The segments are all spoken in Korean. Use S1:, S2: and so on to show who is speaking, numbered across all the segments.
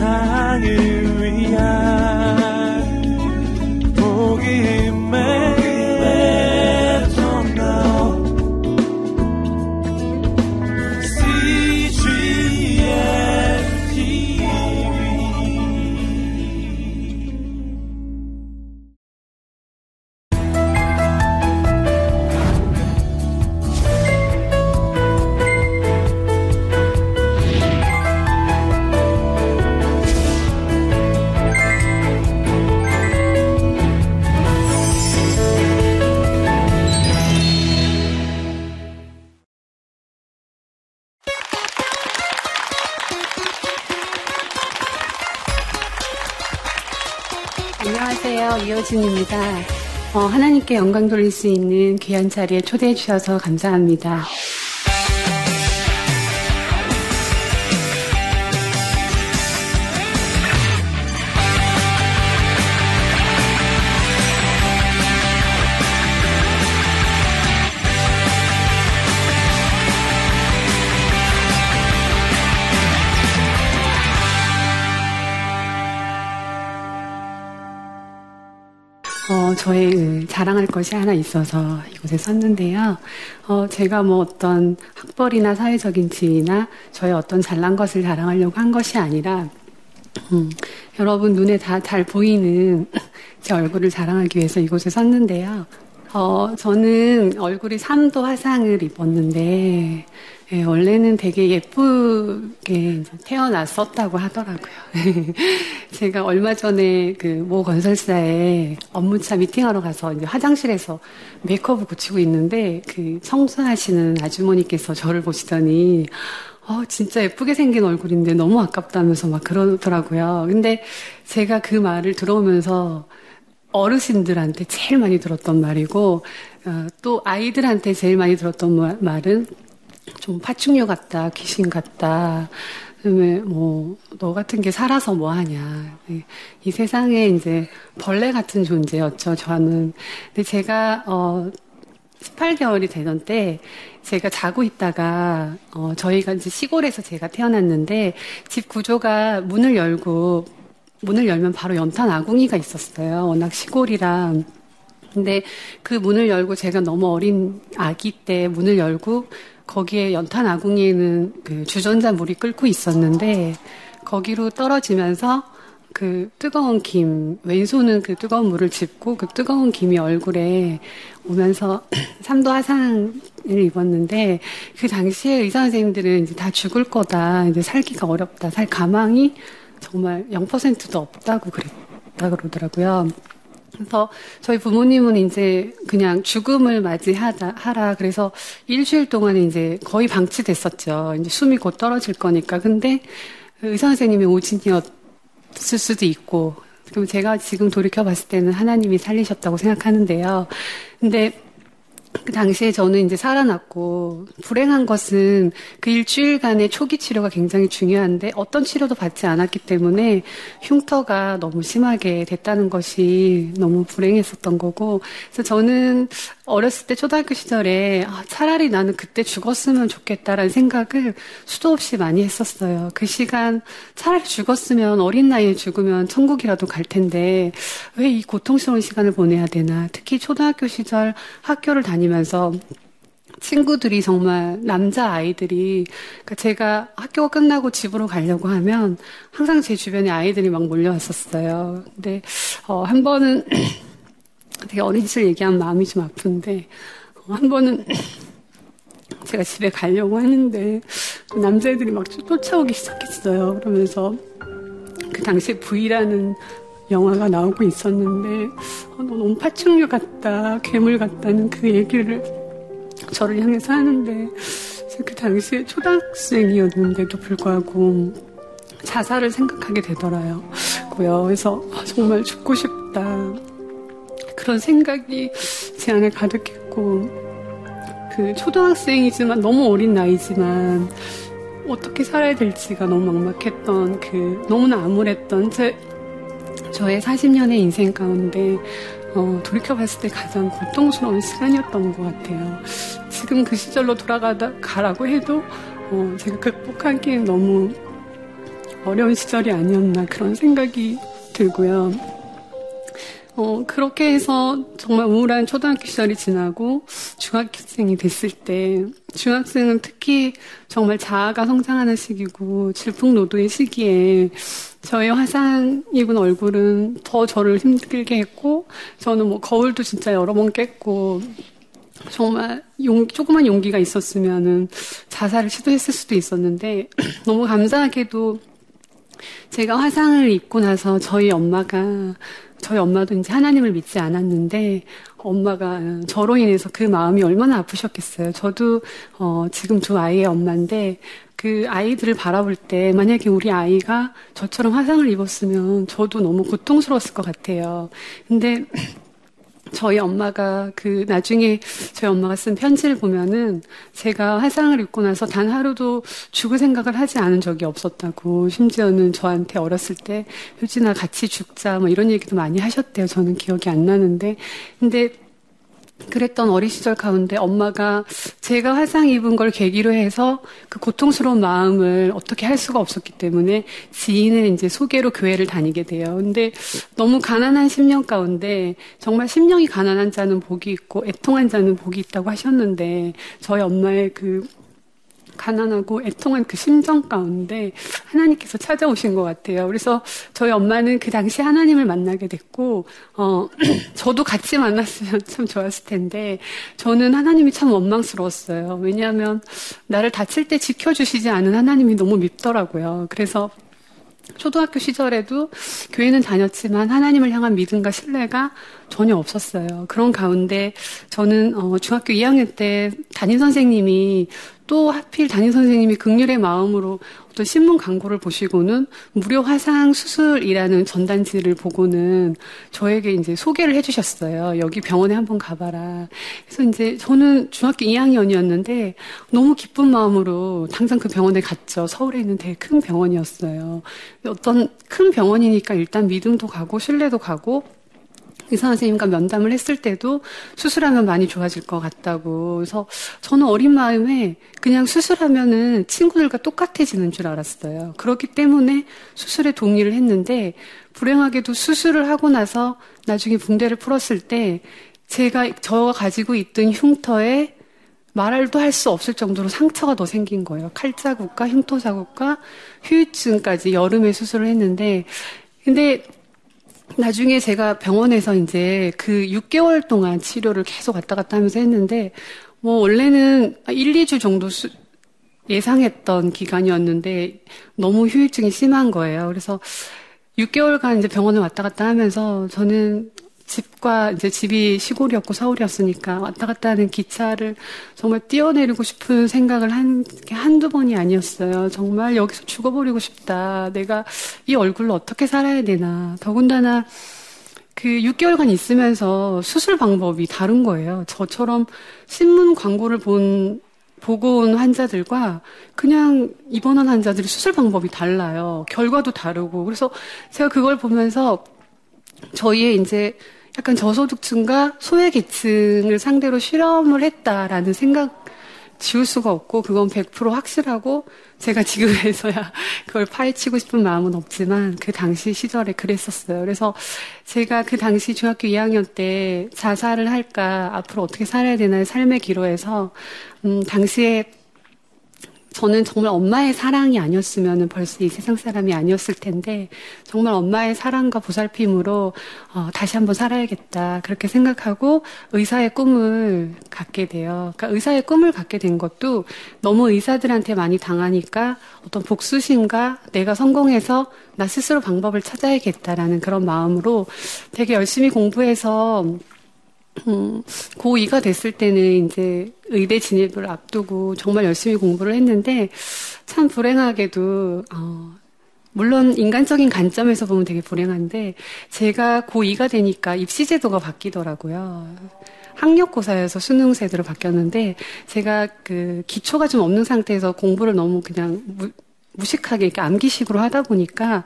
S1: 세상을
S2: 이효진입니다. 어, 하나님께 영광 돌릴 수 있는 귀한 자리에 초대해 주셔서 감사합니다. 저의 그 자랑할 것이 하나 있어서 이곳에 썼는데요. 어, 제가 뭐 어떤 학벌이나 사회적인 지위나 저의 어떤 잘난 것을 자랑하려고 한 것이 아니라 음, 여러분 눈에 다 잘 보이는 제 얼굴을 자랑하기 위해서 이곳에 썼는데요. 어, 저는 얼굴이 3도 화상을 입었는데 예, 원래는 되게 예쁘게 태어났었다고 하더라고요. 제가 얼마 전에 그 모 건설사에 업무차 미팅하러 가서 화장실에서 메이크업을 고치고 있는데 그 청소하시는 아주머니께서 저를 보시더니 어, 진짜 예쁘게 생긴 얼굴인데 너무 아깝다면서 막 그러더라고요. 근데 제가 그 말을 들어오면서 어르신들한테 제일 많이 들었던 말이고, 어, 또 아이들한테 제일 많이 들었던 말은 좀 파충류 같다, 귀신 같다. 그다음에 뭐 너 같은 게 살아서 뭐 하냐. 네, 이 세상에 이제 벌레 같은 존재였죠. 저는. 근데 제가 어 18개월이 되던 때 제가 자고 있다가 어 저희가 이제 시골에서 제가 태어났는데 집 구조가 문을 열고 문을 열면 바로 연탄 아궁이가 있었어요. 워낙 시골이라. 근데 그 문을 열고 제가 너무 어린 아기 때 문을 열고 거기에 연탄 아궁이에는 그 주전자 물이 끓고 있었는데 거기로 떨어지면서 그 뜨거운 김, 왼손은 그 뜨거운 물을 짚고 그 뜨거운 김이 얼굴에 오면서 삼도 화상을 입었는데 그 당시에 의사 선생님들은 이제 다 죽을 거다, 이제 살기가 어렵다, 살 가망이 정말 0%도 없다고 그랬다 그러더라고요. 그래서 저희 부모님은 이제 그냥 죽음을 맞이하다 하라 그래서 일주일 동안에 이제 거의 방치됐었죠. 이제 숨이 곧 떨어질 거니까. 근데 의사 선생님이 오진이었을 수도 있고 그럼 제가 지금 돌이켜 봤을 때는 하나님이 살리셨다고 생각하는데요. 근데 그 당시에 저는 이제 살아났고 불행한 것은 그 일주일간의 초기 치료가 굉장히 중요한데 어떤 치료도 받지 않았기 때문에 흉터가 너무 심하게 됐다는 것이 너무 불행했었던 거고 그래서 저는 어렸을 때 초등학교 시절에 아, 차라리 나는 그때 죽었으면 좋겠다라는 생각을 수도 없이 많이 했었어요. 그 시간 차라리 죽었으면 어린 나이에 죽으면 천국이라도 갈 텐데 왜 이 고통스러운 시간을 보내야 되나. 특히 초등학교 시절 학교를 다니 면서 친구들이 정말 남자 아이들이 그러니까 제가 학교가 끝나고 집으로 가려고 하면 항상 제 주변에 아이들이 막 몰려왔었어요. 근데 어, 한 번은 되게 어린 시절 얘기하면 마음이 좀 아픈데 어, 한 번은 제가 집에 가려고 하는데 남자애들이 막 쫓아오기 시작했어요. 그러면서 그 당시에 V라는 영화가 나오고 있었는데 어, 너 너무 파충류 같다, 괴물 같다는 그 얘기를 저를 향해서 하는데 그 당시에 초등학생이었는데도 불구하고 자살을 생각하게 되더라고요. 그래서 아, 정말 죽고 싶다. 그런 생각이 제 안에 가득했고, 그 초등학생이지만 너무 어린 나이지만 어떻게 살아야 될지가 너무 막막했던 그 너무나 암울했던 제 저의 40년의 인생 가운데 어, 돌이켜봤을 때 가장 고통스러운 시간이었던 것 같아요. 지금 그 시절로 돌아가다 가라고 해도 어, 제가 극복하기에 너무 어려운 시절이 아니었나 그런 생각이 들고요. 어, 그렇게 해서 정말 우울한 초등학교 시절이 지나고 중학생이 됐을 때 중학생은 특히 정말 자아가 성장하는 시기고 질풍노도의 시기에 저의 화상 입은 얼굴은 더 저를 힘들게 했고 저는 뭐 거울도 진짜 여러 번 깼고 정말 용, 조그만 용기가 있었으면은 자살을 시도했을 수도 있었는데 너무 감사하게도 제가 화상을 입고 나서 저희 엄마가 저희 엄마도 이제 하나님을 믿지 않았는데 엄마가 저로 인해서 그 마음이 얼마나 아프셨겠어요. 저도 어, 지금 두 아이의 엄마인데 그 아이들을 바라볼 때 만약에 우리 아이가 저처럼 화상을 입었으면 저도 너무 고통스러웠을 것 같아요. 근데 저희 엄마가 그 나중에 저희 엄마가 쓴 편지를 보면은 제가 화상을 입고 나서 단 하루도 죽을 생각을 하지 않은 적이 없었다고 심지어는 저한테 어렸을 때 효진아 같이 죽자 뭐 이런 얘기도 많이 하셨대요. 저는 기억이 안 나는데 근데 그랬던 어린 시절 가운데 엄마가 제가 화상 입은 걸 계기로 해서 그 고통스러운 마음을 어떻게 할 수가 없었기 때문에 지인의 이제 소개로 교회를 다니게 돼요. 근데 너무 가난한 10년 가운데 정말 심령이 가난한 자는 복이 있고 애통한 자는 복이 있다고 하셨는데 저희 엄마의 그 가난하고 애통한 그 심정 가운데 하나님께서 찾아오신 것 같아요. 그래서 저희 엄마는 그 당시 하나님을 만나게 됐고, 어, 저도 같이 만났으면 참 좋았을 텐데, 저는 하나님이 참 원망스러웠어요. 왜냐하면 나를 다칠 때 지켜주시지 않은 하나님이 너무 밉더라고요. 그래서 초등학교 시절에도 교회는 다녔지만 하나님을 향한 믿음과 신뢰가 전혀 없었어요. 그런 가운데 저는 어, 중학교 2학년 때 담임 선생님이 또 하필 담임 선생님이 극률의 마음으로 어떤 신문 광고를 보시고는 무료 화상 수술이라는 전단지를 보고는 저에게 이제 소개를 해주셨어요. 여기 병원에 한번 가봐라. 그래서 이제 저는 중학교 2학년이었는데 너무 기쁜 마음으로 당장 그 병원에 갔죠. 서울에 있는 되게 큰 병원이었어요. 어떤 큰 병원이니까 일단 믿음도 가고 신뢰도 가고 의사 선생님과 면담을 했을 때도 수술하면 많이 좋아질 것 같다고. 그래서 저는 어린 마음에 그냥 수술하면은 친구들과 똑같아지는 줄 알았어요. 그렇기 때문에 수술에 동의를 했는데 불행하게도 수술을 하고 나서 나중에 붕대를 풀었을 때 제가 저가 가지고 있던 흉터에 말도 할 수 없을 정도로 상처가 더 생긴 거예요. 칼자국과 흉터 자국과 휴유증까지 여름에 수술을 했는데 근데 나중에 제가 병원에서 이제 그 6개월 동안 치료를 계속 왔다 갔다 하면서 했는데, 뭐, 원래는 1, 2주 정도 수, 예상했던 기간이었는데, 너무 휴유증이 심한 거예요. 그래서 6개월간 이제 병원에 왔다 갔다 하면서 저는 집과 이제 집이 시골이었고 서울이었으니까 왔다 갔다 하는 기차를 정말 뛰어내리고 싶은 생각을 한게 한두 번이 아니었어요. 정말 여기서 죽어버리고 싶다. 내가 이 얼굴로 어떻게 살아야 되나. 더군다나 그 6개월간 있으면서 수술 방법이 다른 거예요. 저처럼 신문 광고를 본 보고 온 환자들과 그냥 입원한 환자들이 수술 방법이 달라요. 결과도 다르고. 그래서 제가 그걸 보면서 저희의 이제 약간 저소득층과 소외계층을 상대로 실험을 했다라는 생각 지울 수가 없고 그건 100% 확실하고 제가 지금에서야 그걸 파헤치고 싶은 마음은 없지만 그 당시 시절에 그랬었어요. 그래서 제가 그 당시 중학교 2학년 때 자살을 할까 앞으로 어떻게 살아야 되나의 삶의 기로에서 음 당시에 저는 정말 엄마의 사랑이 아니었으면 벌써 이 세상 사람이 아니었을 텐데 정말 엄마의 사랑과 보살핌으로 어, 다시 한번 살아야겠다 그렇게 생각하고 의사의 꿈을 갖게 돼요. 그러니까 의사의 꿈을 갖게 된 것도 너무 의사들한테 많이 당하니까 어떤 복수심과 내가 성공해서 나 스스로 방법을 찾아야겠다라는 그런 마음으로 되게 열심히 공부해서 음, 고2가 됐을 때는 이제 의대 진입을 앞두고 정말 열심히 공부를 했는데 참 불행하게도, 어, 물론 인간적인 관점에서 보면 되게 불행한데 제가 고2가 되니까 입시제도가 바뀌더라고요. 학력고사에서 수능 세대로 바뀌었는데 제가 그 기초가 좀 없는 상태에서 공부를 너무 그냥 무, 무식하게 이렇게 암기식으로 하다 보니까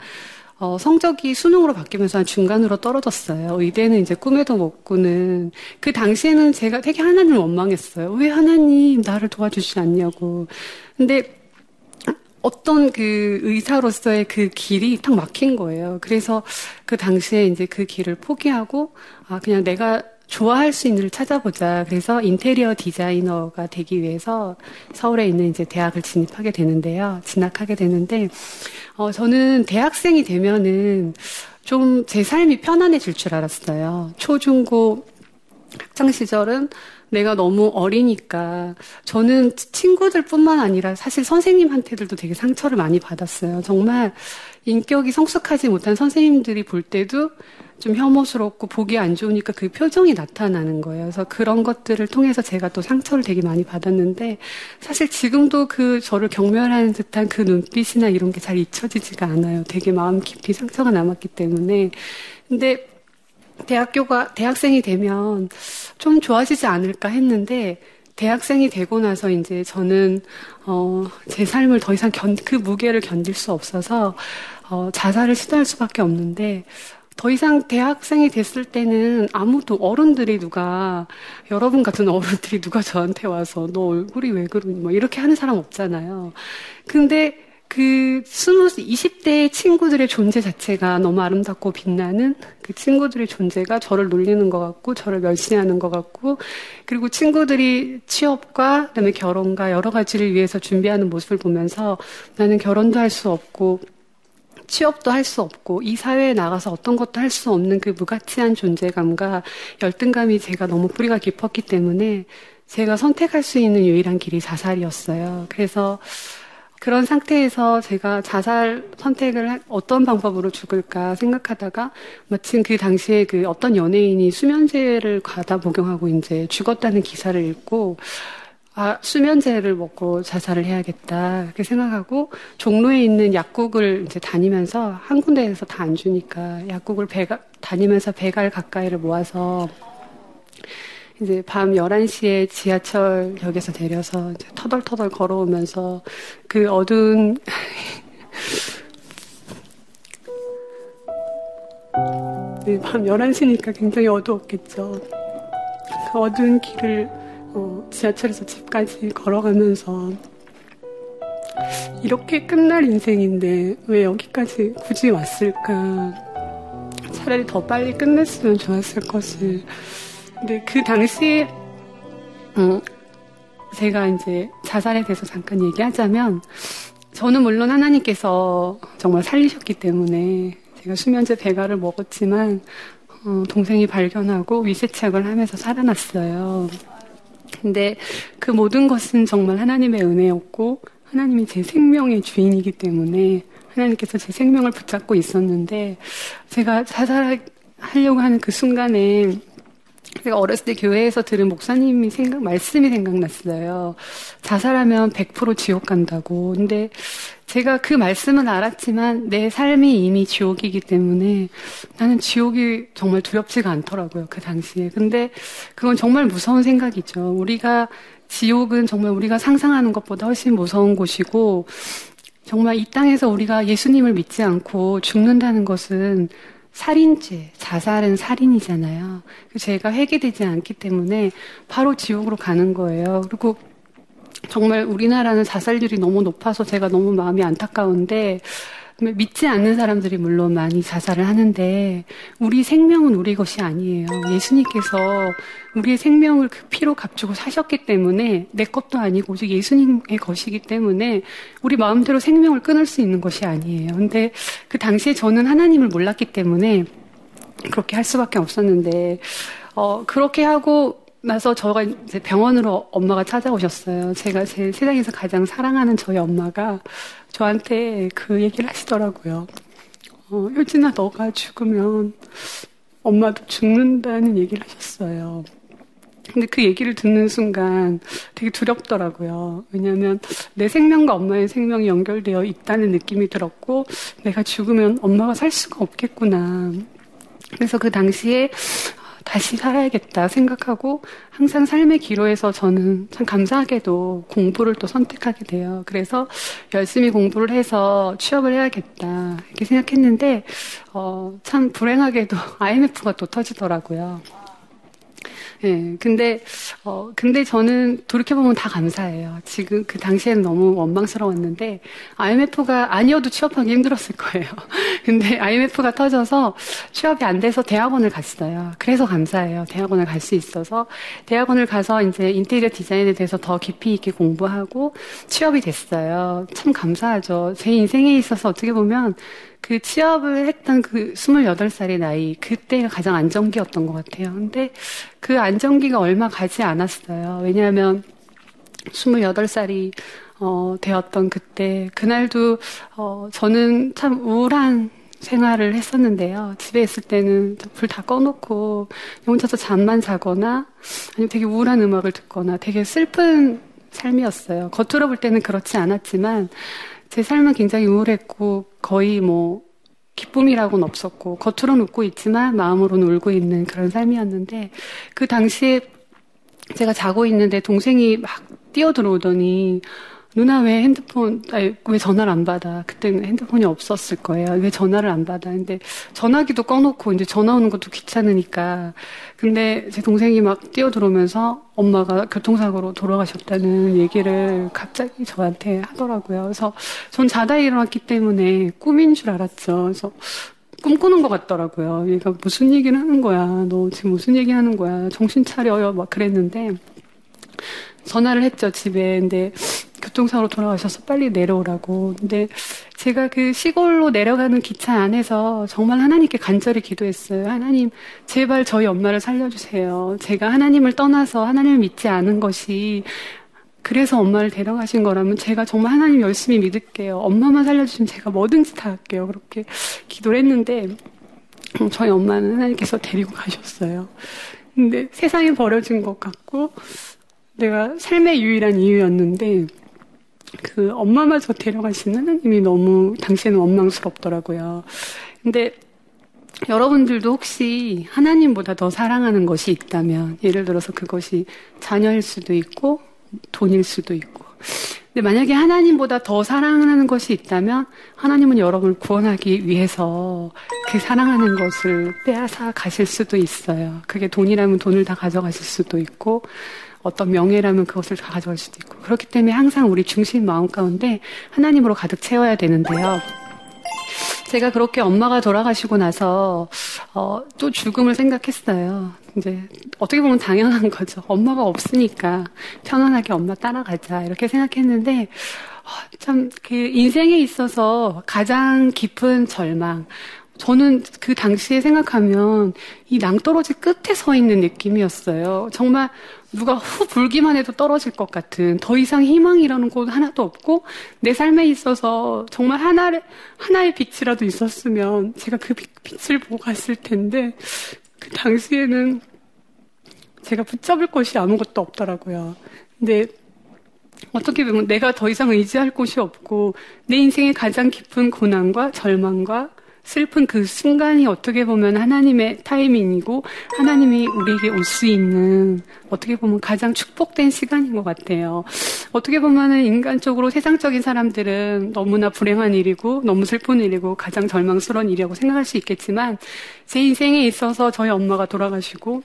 S2: 어, 성적이 수능으로 바뀌면서 한 중간으로 떨어졌어요. 의대는 이제 꿈에도 못 꾸는. 그 당시에는 제가 되게 하나님을 원망했어요. 왜 하나님 나를 도와주지 않냐고. 근데 어떤 그 의사로서의 그 길이 딱 막힌 거예요. 그래서 그 당시에 이제 그 길을 포기하고 아 그냥 내가 좋아할 수 있는 걸 찾아보자. 그래서 인테리어 디자이너가 되기 위해서 서울에 있는 이제 대학을 진입하게 되는데요. 진학하게 되는데, 어, 저는 대학생이 되면은 좀 제 삶이 편안해질 줄 알았어요. 초 중 고 학창 시절은 내가 너무 어리니까 저는 친구들뿐만 아니라 사실 선생님한테들도 되게 상처를 많이 받았어요. 정말 인격이 성숙하지 못한 선생님들이 볼 때도 좀 혐오스럽고 보기 안 좋으니까 그 표정이 나타나는 거예요. 그래서 그런 것들을 통해서 제가 또 상처를 되게 많이 받았는데 사실 지금도 그 저를 경멸하는 듯한 그 눈빛이나 이런 게 잘 잊혀지지가 않아요. 되게 마음 깊이 상처가 남았기 때문에. 근데 대학교가 대학생이 되면 좀 좋아지지 않을까 했는데 대학생이 되고 나서 이제 저는 어, 제 삶을 더 이상 견, 그 무게를 견딜 수 없어서 어, 자살을 시도할 수밖에 없는데 더 이상 대학생이 됐을 때는 아무도 어른들이 누가 여러분 같은 어른들이 누가 저한테 와서 너 얼굴이 왜 그러니 뭐 이렇게 하는 사람 없잖아요. 근데 그 스무, 20대 친구들의 존재 자체가 너무 아름답고 빛나는 그 친구들의 존재가 저를 놀리는 것 같고, 저를 멸시하는 것 같고, 그리고 친구들이 취업과 그다음에 결혼과 여러 가지를 위해서 준비하는 모습을 보면서 나는 결혼도 할 수 없고, 취업도 할 수 없고 이 사회에 나가서 어떤 것도 할 수 없는 그 무가치한 존재감과 열등감이 제가 너무 뿌리가 깊었기 때문에 제가 선택할 수 있는 유일한 길이 자살이었어요. 그래서 그런 상태에서 제가 자살 선택을 어떤 방법으로 죽을까 생각하다가 마침 그 당시에 그 어떤 연예인이 수면제를 과다 복용하고 이제 죽었다는 기사를 읽고 아, 수면제를 먹고 자살을 해야겠다. 그렇게 생각하고 종로에 있는 약국을 이제 다니면서 한 군데에서 다 안 주니까 약국을 배가, 다니면서 배갈 가까이를 모아서 이제 밤 11시에 지하철역에서 내려서 터덜터덜 걸어오면서 그 어두운 네, 밤 11시니까 굉장히 어두웠겠죠. 그 어두운 길을 어, 지하철에서 집까지 걸어가면서 이렇게 끝날 인생인데 왜 여기까지 굳이 왔을까? 차라리 더 빨리 끝냈으면 좋았을 것을. 근데 그 당시에 음, 제가 이제 자살에 대해서 잠깐 얘기하자면 저는 물론 하나님께서 정말 살리셨기 때문에 제가 수면제 배가를 먹었지만 어, 동생이 발견하고 위세착을 하면서 살아났어요. 근데 그 모든 것은 정말 하나님의 은혜였고 하나님이 제 생명의 주인이기 때문에 하나님께서 제 생명을 붙잡고 있었는데 제가 자살하려고 하는 그 순간에 제가 어렸을 때 교회에서 들은 목사님이 생각, 말씀이 생각났어요. 자살하면 100% 지옥 간다고. 근데 제가 그 말씀은 알았지만 내 삶이 이미 지옥이기 때문에 나는 지옥이 정말 두렵지가 않더라고요. 그 당시에. 근데 그건 정말 무서운 생각이죠. 우리가 지옥은 정말 우리가 상상하는 것보다 훨씬 무서운 곳이고 정말 이 땅에서 우리가 예수님을 믿지 않고 죽는다는 것은 살인죄, 자살은 살인이잖아요. 제가 회개되지 않기 때문에 바로 지옥으로 가는 거예요. 그리고 정말 우리나라는 자살률이 너무 높아서 제가 너무 마음이 안타까운데 믿지 않는 사람들이 물론 많이 자살을 하는데 우리 생명은 우리 것이 아니에요. 예수님께서 우리의 생명을 그 피로 값주고 사셨기 때문에 내 것도 아니고 오직 예수님의 것이기 때문에 우리 마음대로 생명을 끊을 수 있는 것이 아니에요. 근데 그 당시에 저는 하나님을 몰랐기 때문에 그렇게 할 수밖에 없었는데 어 그렇게 하고 나서 저가 이제 병원으로 엄마가 찾아오셨어요. 제가 제 세상에서 가장 사랑하는 저희 엄마가 저한테 그 얘기를 하시더라고요. 어, 효진아, 너가 죽으면 엄마도 죽는다는 얘기를 하셨어요. 근데 그 얘기를 듣는 순간 되게 두렵더라고요. 왜냐하면 내 생명과 엄마의 생명이 연결되어 있다는 느낌이 들었고, 내가 죽으면 엄마가 살 수가 없겠구나. 그래서 그 당시에 다시 살아야겠다 생각하고 항상 삶의 기로에서 저는 참 감사하게도 공부를 또 선택하게 돼요. 그래서 열심히 공부를 해서 취업을 해야겠다 이렇게 생각했는데 어, 참 불행하게도 IMF가 또 터지더라고요. 예, 네, 근데, 어, 근데 저는 돌이켜보면 다 감사해요. 지금 그 당시에는 너무 원망스러웠는데, IMF가 아니어도 취업하기 힘들었을 거예요. 근데 IMF가 터져서 취업이 안 돼서 대학원을 갔어요. 그래서 감사해요. 대학원을 갈 수 있어서. 대학원을 가서 이제 인테리어 디자인에 대해서 더 깊이 있게 공부하고 취업이 됐어요. 참 감사하죠. 제 인생에 있어서 어떻게 보면 그 취업을 했던 그 28살의 나이, 그때가 가장 안정기였던 것 같아요. 근데 그 안정기가 얼마 가지 않았어요. 왜냐하면 28살이 어, 되었던 그때, 그날도, 어, 저는 참 우울한 생활을 했었는데요. 집에 있을 때는 불 다 꺼놓고 혼자서 잠만 자거나 아니면 되게 우울한 음악을 듣거나 되게 슬픈 삶이었어요. 겉으로 볼 때는 그렇지 않았지만 제 삶은 굉장히 우울했고 거의 뭐 기쁨이라고는 없었고 겉으로는 웃고 있지만 마음으로는 울고 있는 그런 삶이었는데 그 당시에 제가 자고 있는데 동생이 막 뛰어들어오더니 누나 왜 핸드폰, 아니, 왜 전화를 안 받아? 그때는 핸드폰이 없었을 거예요. 왜 전화를 안 받아? 근데 전화기도 꺼놓고 이제 전화 오는 것도 귀찮으니까. 근데 제 동생이 막 뛰어들어오면서 엄마가 교통사고로 돌아가셨다는 얘기를 갑자기 저한테 하더라고요. 그래서 전 자다 일어났기 때문에 꿈인 줄 알았죠. 그래서 꿈꾸는 것 같더라고요. 얘가 무슨 얘기를 하는 거야? 너 지금 무슨 얘기 하는 거야? 정신 차려요. 막 그랬는데 전화를 했죠, 집에. 근데 교통사고로 돌아가셔서 빨리 내려오라고. 근데 제가 그 시골로 내려가는 기차 안에서 정말 하나님께 간절히 기도했어요. 하나님, 제발 저희 엄마를 살려주세요. 제가 하나님을 떠나서 하나님을 믿지 않은 것이 그래서 엄마를 데려가신 거라면 제가 정말 하나님 열심히 믿을게요. 엄마만 살려주시면 제가 뭐든지 다 할게요. 그렇게 기도를 했는데 저희 엄마는 하나님께서 데리고 가셨어요. 근데 세상에 버려진 것 같고 내가 삶의 유일한 이유였는데 그 엄마마저 데려가신 하나님이 너무 당시에는 원망스럽더라고요. 근데 여러분들도 혹시 하나님보다 더 사랑하는 것이 있다면 예를 들어서 그것이 자녀일 수도 있고 돈일 수도 있고 근데 만약에 하나님보다 더 사랑하는 것이 있다면 하나님은 여러분을 구원하기 위해서 그 사랑하는 것을 빼앗아 가실 수도 있어요. 그게 돈이라면 돈을 다 가져가실 수도 있고 어떤 명예라면 그것을 다 가져갈 수도 있고 그렇기 때문에 항상 우리 중심 마음 가운데 하나님으로 가득 채워야 되는데요. 제가 그렇게 엄마가 돌아가시고 나서 어, 또 죽음을 생각했어요. 이제 어떻게 보면 당연한 거죠. 엄마가 없으니까 편안하게 엄마 따라가자 이렇게 생각했는데 어, 참그 인생에 있어서 가장 깊은 절망 저는 그 당시에 생각하면 이 낭떠러지 끝에 서 있는 느낌이었어요. 정말 누가 후 불기만 해도 떨어질 것 같은 더 이상 희망이라는 곳 하나도 없고 내 삶에 있어서 정말 하나의, 하나의 빛이라도 있었으면 제가 그 빛을 보고 갔을 텐데 그 당시에는 제가 붙잡을 것이 아무것도 없더라고요. 근데 어떻게 보면 내가 더 이상 의지할 곳이 없고 내 인생의 가장 깊은 고난과 절망과 슬픈 그 순간이 어떻게 보면 하나님의 타이밍이고 하나님이 우리에게 올 수 있는 어떻게 보면 가장 축복된 시간인 것 같아요. 어떻게 보면은 인간적으로 세상적인 사람들은 너무나 불행한 일이고 너무 슬픈 일이고 가장 절망스러운 일이라고 생각할 수 있겠지만 제 인생에 있어서 저희 엄마가 돌아가시고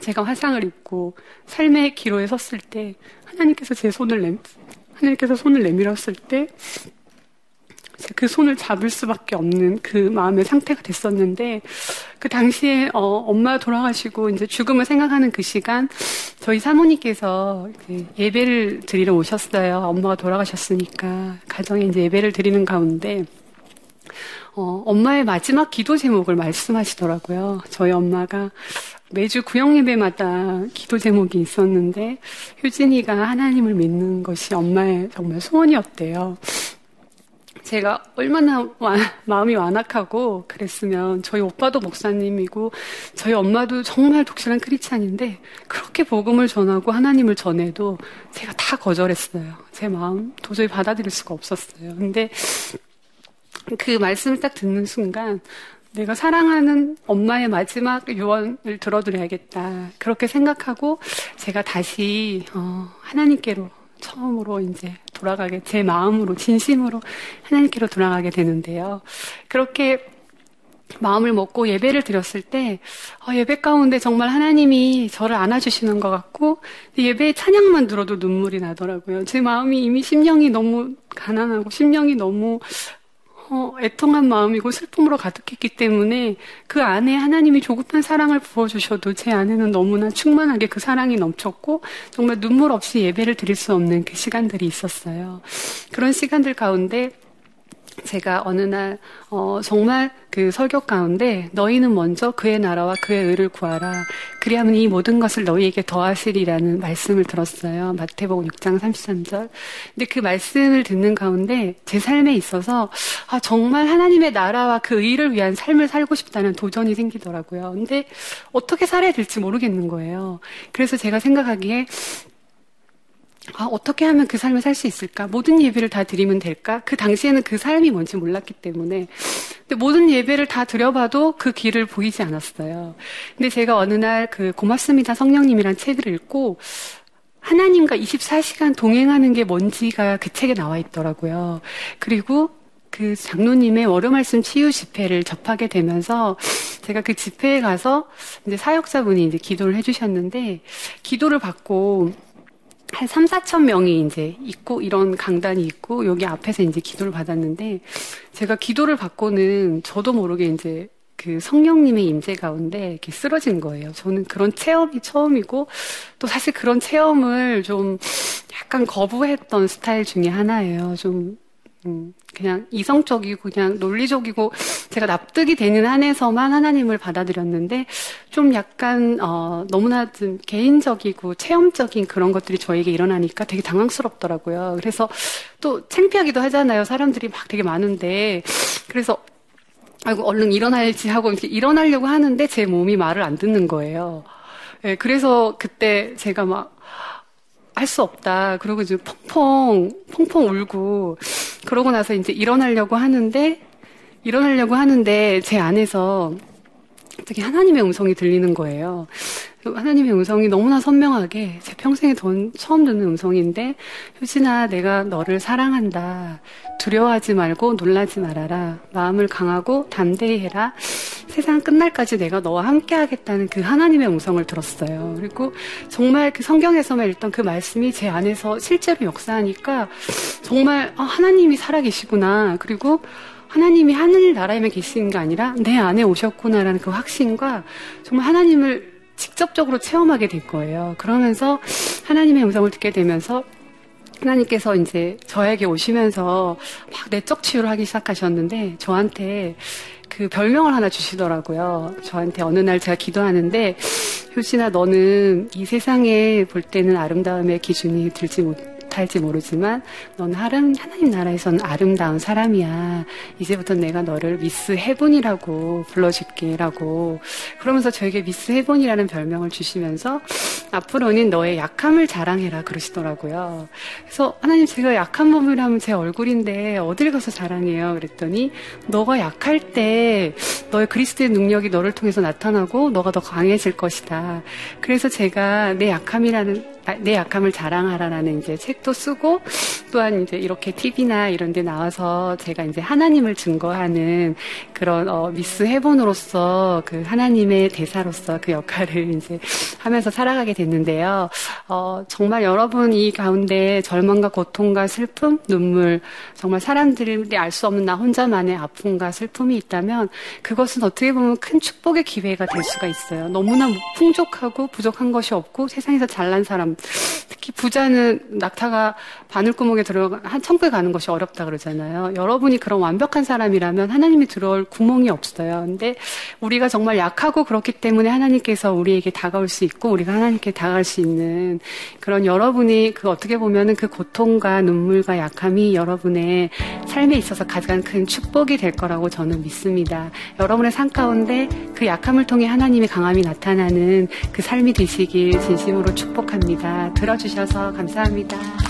S2: 제가 화상을 입고 삶의 기로에 섰을 때 하나님께서 제 손을 내 하나님께서 손을 내밀었을 때 그 손을 잡을 수밖에 없는 그 마음의 상태가 됐었는데 그 당시에 어, 엄마 돌아가시고 이제 죽음을 생각하는 그 시간 저희 사모님께서 그 예배를 드리러 오셨어요. 엄마가 돌아가셨으니까 가정에 이제 예배를 드리는 가운데 어, 엄마의 마지막 기도 제목을 말씀하시더라고요. 저희 엄마가 매주 구역 예배마다 기도 제목이 있었는데 효진이가 하나님을 믿는 것이 엄마의 정말 소원이었대요. 제가 얼마나 와, 마음이 완악하고 그랬으면 저희 오빠도 목사님이고 저희 엄마도 정말 독실한 크리스찬인데 그렇게 복음을 전하고 하나님을 전해도 제가 다 거절했어요. 제 마음 도저히 받아들일 수가 없었어요. 근데 그 말씀을 딱 듣는 순간 내가 사랑하는 엄마의 마지막 유언을 들어드려야겠다. 그렇게 생각하고 제가 다시 어, 하나님께로 처음으로 이제 돌아가게, 제 마음으로, 진심으로 하나님께로 돌아가게 되는데요. 그렇게 마음을 먹고 예배를 드렸을 때 어, 예배 가운데 정말 하나님이 저를 안아주시는 것 같고 예배 찬양만 들어도 눈물이 나더라고요. 제 마음이 이미 심령이 너무 가난하고 심령이 너무 어, 애통한 마음이고 슬픔으로 가득했기 때문에 그 안에 하나님이 조급한 사랑을 부어주셔도 제 안에는 너무나 충만하게 그 사랑이 넘쳤고 정말 눈물 없이 예배를 드릴 수 없는 그 시간들이 있었어요. 그런 시간들 가운데 제가 어느 날 어, 정말 그 설교 가운데 너희는 먼저 그의 나라와 그의 의를 구하라. 그리하면 이 모든 것을 너희에게 더하시리라는 말씀을 들었어요. 마태복음 6장 33절. 근데 그 말씀을 듣는 가운데 제 삶에 있어서 아, 정말 하나님의 나라와 그 의를 위한 삶을 살고 싶다는 도전이 생기더라고요. 근데 어떻게 살아야 될지 모르겠는 거예요. 그래서 제가 생각하기에 아, 어떻게 하면 그 삶을 살 수 있을까? 모든 예배를 다 드리면 될까? 그 당시에는 그 삶이 뭔지 몰랐기 때문에. 근데 모든 예배를 다 드려봐도 그 길을 보이지 않았어요. 근데 제가 어느 날 그 고맙습니다 성령님이란 책을 읽고 하나님과 24시간 동행하는 게 뭔지가 그 책에 나와 있더라고요. 그리고 그 장로님의 월요 말씀 치유 집회를 접하게 되면서 제가 그 집회에 가서 이제 사역자분이 이제 기도를 해주셨는데 기도를 받고 한 3, 4천 명이 이제 있고 이런 강단이 있고 여기 앞에서 이제 기도를 받았는데 제가 기도를 받고는 저도 모르게 이제 그 성령님의 임재 가운데 이렇게 쓰러진 거예요. 저는 그런 체험이 처음이고 또 사실 그런 체험을 좀 약간 거부했던 스타일 중에 하나예요. 좀 음, 그냥 이성적이고 그냥 논리적이고 제가 납득이 되는 한에서만 하나님을 받아들였는데 좀 약간 어, 너무나 좀 개인적이고 체험적인 그런 것들이 저에게 일어나니까 되게 당황스럽더라고요. 그래서 또 창피하기도 하잖아요. 사람들이 막 되게 많은데 그래서 아이고 얼른 일어나야지 하고 이렇게 일어나려고 하는데 제 몸이 말을 안 듣는 거예요. 네, 그래서 그때 제가 막 할 수 없다. 그러고 이제 펑펑, 펑펑 울고, 그러고 나서 이제 일어나려고 하는데, 일어나려고 하는데, 제 안에서 갑자기 하나님의 음성이 들리는 거예요. 하나님의 음성이 너무나 선명하게 제 평생에 돈, 처음 듣는 음성인데, 효진아, 내가 너를 사랑한다. 두려워하지 말고 놀라지 말아라. 마음을 강하고 담대히 해라. 세상 끝날까지 내가 너와 함께 하겠다는 그 하나님의 음성을 들었어요. 그리고 정말 그 성경에서만 읽던 그 말씀이 제 안에서 실제로 역사하니까 정말 아, 하나님이 살아계시구나. 그리고 하나님이 하늘 나라에만 계시는 게 아니라 내 안에 오셨구나라는 그 확신과 정말 하나님을 직접적으로 체험하게 될 거예요. 그러면서 하나님의 음성을 듣게 되면서 하나님께서 이제 저에게 오시면서 막 내적 치유를 하기 시작하셨는데 저한테 그 별명을 하나 주시더라고요. 저한테 어느 날 제가 기도하는데 효진아 너는 이 세상에 볼 때는 아름다움의 기준이 들지 못 못할지 모르지만 넌 하름, 하나님 나라에서는 아름다운 사람이야. 이제부터 내가 너를 미스 헤븐이라고 불러줄게라고 그러면서 저에게 미스 헤븐이라는 별명을 주시면서 앞으로는 너의 약함을 자랑해라 그러시더라고요. 그래서 하나님 제가 약한 몸이라면 제 얼굴인데 어딜 가서 자랑해요? 그랬더니 너가 약할 때 너의 그리스도의 능력이 너를 통해서 나타나고 너가 더 강해질 것이다. 그래서 제가 내 약함이라는 아, 내 약함을 자랑하라라는 이제 책도 쓰고 또한 이제 이렇게 TV나 이런 데 나와서 제가 이제 하나님을 증거하는 그런 어, 미스 해본으로서 그 하나님의 대사로서 그 역할을 이제 하면서 살아가게 됐는데요. 어, 정말 여러분 이 가운데 절망과 고통과 슬픔, 눈물, 정말 사람들이 알 수 없는 나 혼자만의 아픔과 슬픔이 있다면 그것은 어떻게 보면 큰 축복의 기회가 될 수가 있어요. 너무나 풍족하고 부족한 것이 없고 세상에서 잘난 사람 특히 부자는 낙타가 바늘구멍에 들어가 한 천국에 가는 것이 어렵다 그러잖아요. 여러분이 그런 완벽한 사람이라면 하나님이 들어올 구멍이 없어요. 근데 우리가 정말 약하고 그렇기 때문에 하나님께서 우리에게 다가올 수 있고 우리가 하나님께 다가갈 수 있는 그런 여러분이 그 어떻게 보면은 그 고통과 눈물과 약함이 여러분의 삶에 있어서 가장 큰 축복이 될 거라고 저는 믿습니다. 여러분의 삶 가운데 그 약함을 통해 하나님의 강함이 나타나는 그 삶이 되시길 진심으로 축복합니다. 들어주셔서 감사합니다.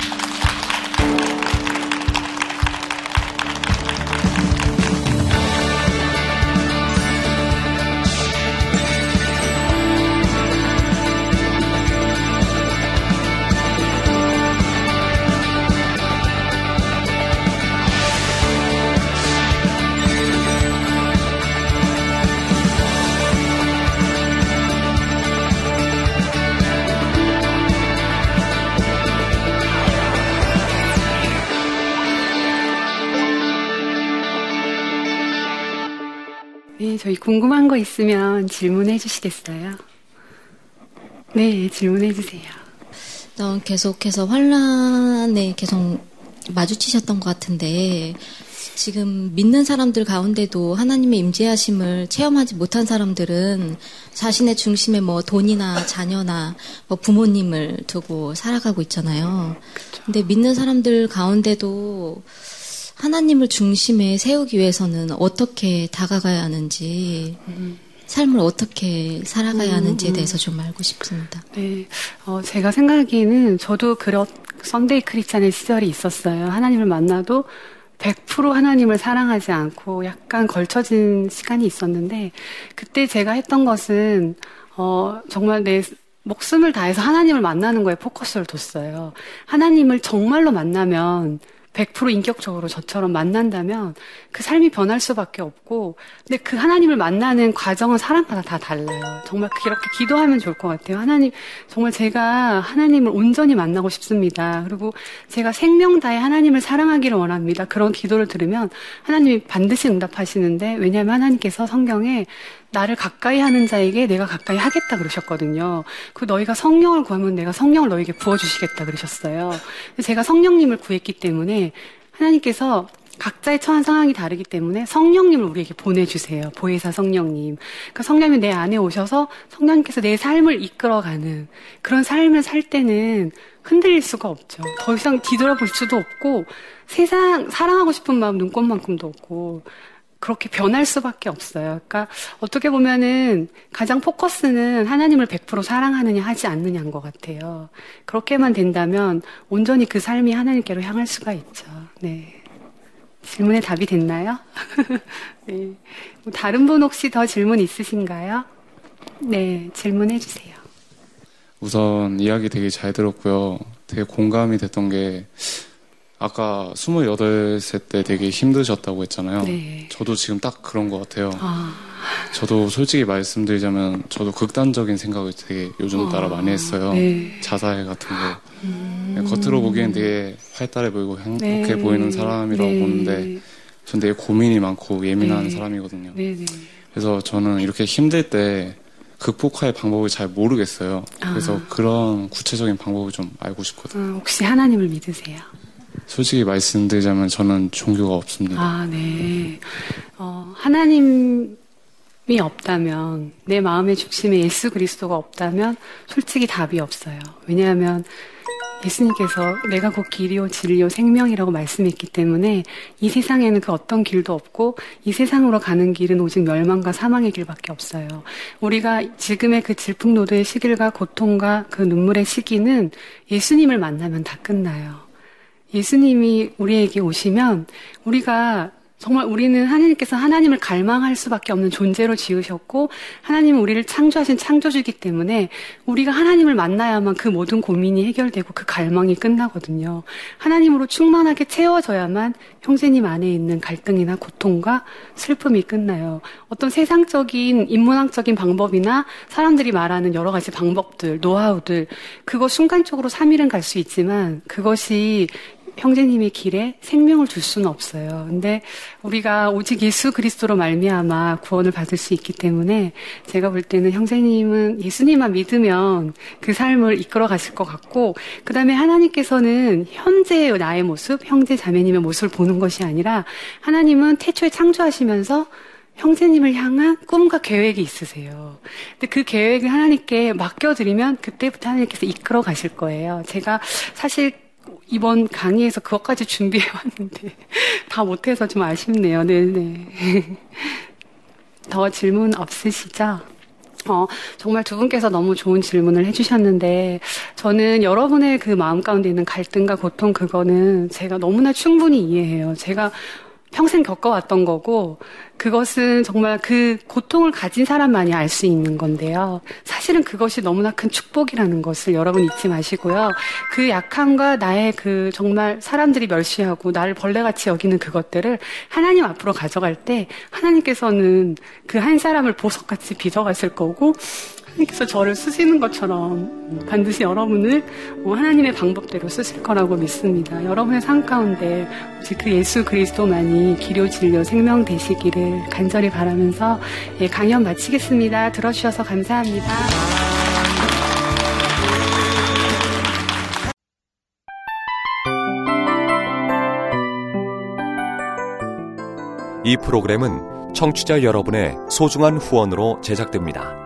S2: 궁금한 거 있으면 질문해 주시겠어요? 네, 질문해 주세요.
S3: 어, 계속해서 환란에 계속 마주치셨던 것 같은데 지금 믿는 사람들 가운데도 하나님의 임재하심을 체험하지 못한 사람들은 자신의 중심에 뭐 돈이나 자녀나 뭐 부모님을 두고 살아가고 있잖아요. 그쵸. 근데 믿는 사람들 가운데도 하나님을 중심에 세우기 위해서는 어떻게 다가가야 하는지 음. 삶을 어떻게 살아가야 음, 하는지에 음. 대해서 좀 알고 싶습니다.
S2: 네, 어, 제가 생각하기에는 저도 그런 Sunday Christian의 시절이 있었어요. 하나님을 만나도 100% 하나님을 사랑하지 않고 약간 걸쳐진 시간이 있었는데 그때 제가 했던 것은 어, 정말 내 목숨을 다해서 하나님을 만나는 거에 포커스를 뒀어요. 하나님을 정말로 만나면 100% 인격적으로 저처럼 만난다면 그 삶이 변할 수밖에 없고, 근데 그 하나님을 만나는 과정은 사람마다 다 달라요. 정말 그렇게 기도하면 좋을 것 같아요. 하나님, 정말 제가 하나님을 온전히 만나고 싶습니다. 그리고 제가 생명 다해 하나님을 사랑하기를 원합니다. 그런 기도를 들으면 하나님이 반드시 응답하시는데, 왜냐하면 하나님께서 성경에 나를 가까이 하는 자에게 내가 가까이 하겠다 그러셨거든요. 그 너희가 성령을 구하면 내가 성령을 너에게 부어주시겠다 그러셨어요. 제가 성령님을 구했기 때문에 하나님께서 각자의 처한 상황이 다르기 때문에 성령님을 우리에게 보내주세요. 보혜사 성령님. 그러니까 성령이 내 안에 오셔서 성령님께서 내 삶을 이끌어가는 그런 삶을 살 때는 흔들릴 수가 없죠. 더 이상 뒤돌아볼 수도 없고 세상 사랑하고 싶은 마음 눈꽃만큼도 없고 그렇게 변할 수밖에 없어요. 그러니까 어떻게 보면은 가장 포커스는 하나님을 100% 사랑하느냐 하지 않느냐인 것 같아요. 그렇게만 된다면 온전히 그 삶이 하나님께로 향할 수가 있죠. 네. 질문에 답이 됐나요? 네. 뭐 다른 분 혹시 더 질문 있으신가요? 네, 질문해 주세요.
S4: 우선 이야기 되게 잘 들었고요. 되게 공감이 됐던 게 아까 28세 때 되게 힘드셨다고 했잖아요. 네. 저도 지금 딱 그런 것 같아요. 아. 저도 솔직히 말씀드리자면 저도 극단적인 생각을 되게 요즘 따라 아. 많이 했어요. 네. 자살 같은 거. 음. 겉으로 보기엔 되게 활달해 보이고 행복해 네. 보이는 사람이라고 네. 보는데 전 되게 고민이 많고 예민한 네. 사람이거든요. 네, 그래서 저는 이렇게 힘들 때 극복할 방법을 잘 모르겠어요. 그래서 아. 그런 구체적인 방법을 좀 알고 싶거든요.
S2: 아, 혹시 하나님을 믿으세요?
S4: 솔직히 말씀드리자면 저는 종교가 없습니다.
S2: 아, 네. 어, 하나님이 없다면, 내 마음의 중심에 예수 그리스도가 없다면, 솔직히 답이 없어요. 왜냐하면, 예수님께서 내가 곧 길이요 진리요 생명이라고 말씀했기 때문에 이 세상에는 그 어떤 길도 없고 이 세상으로 가는 길은 오직 멸망과 사망의 길밖에 없어요. 우리가 지금의 그 질풍노도의 시길과 고통과 그 눈물의 시기는 예수님을 만나면 다 끝나요. 예수님이 우리에게 오시면 우리가 정말 우리는 하나님께서 하나님을 갈망할 수밖에 없는 존재로 지으셨고 하나님은 우리를 창조하신 창조주기 때문에 우리가 하나님을 만나야만 그 모든 고민이 해결되고 그 갈망이 끝나거든요. 하나님으로 충만하게 채워져야만 형제님 안에 있는 갈등이나 고통과 슬픔이 끝나요. 어떤 세상적인 인문학적인 방법이나 사람들이 말하는 여러 가지 방법들, 노하우들 그거 순간적으로 3일은 갈 수 있지만 그것이 형제님의 길에 생명을 줄 수는 없어요. 근데 우리가 오직 예수 그리스도로 말미암아 구원을 받을 수 있기 때문에 제가 볼 때는 형제님은 예수님만 믿으면 그 삶을 이끌어 가실 것 같고 그다음에 하나님께서는 현재의 나의 모습, 형제 자매님의 모습을 보는 것이 아니라 하나님은 태초에 창조하시면서 형제님을 향한 꿈과 계획이 있으세요. 근데 그 계획을 하나님께 맡겨드리면 그때부터 하나님께서 이끌어 가실 거예요. 제가 사실 이번 강의에서 그것까지 준비해 왔는데 다 못해서 좀 아쉽네요. 네네. 더 질문 없으시죠? 어, 정말 두 분께서 너무 좋은 질문을 해주셨는데, 저는 여러분의 그 마음 가운데 있는 갈등과 고통, 그거는 제가 너무나 충분히 이해해요. 제가 평생 겪어왔던 거고 그것은 정말 그 고통을 가진 사람만이 알 수 있는 건데요. 사실은 그것이 너무나 큰 축복이라는 것을 여러분 잊지 마시고요. 그 약함과 나의 그 정말 사람들이 멸시하고 나를 벌레같이 여기는 그것들을 하나님 앞으로 가져갈 때 하나님께서는 그 한 사람을 보석같이 빚어갔을 거고 하나님께서 저를 쓰시는 것처럼 반드시 여러분을 하나님의 방법대로 쓰실 거라고 믿습니다. 여러분의 삶 가운데 그 예수 그리스도만이 기료 진료 생명 되시기를 간절히 바라면서 예, 강연 마치겠습니다. 들어주셔서 감사합니다.
S5: 이 프로그램은 청취자 여러분의 소중한 후원으로 제작됩니다.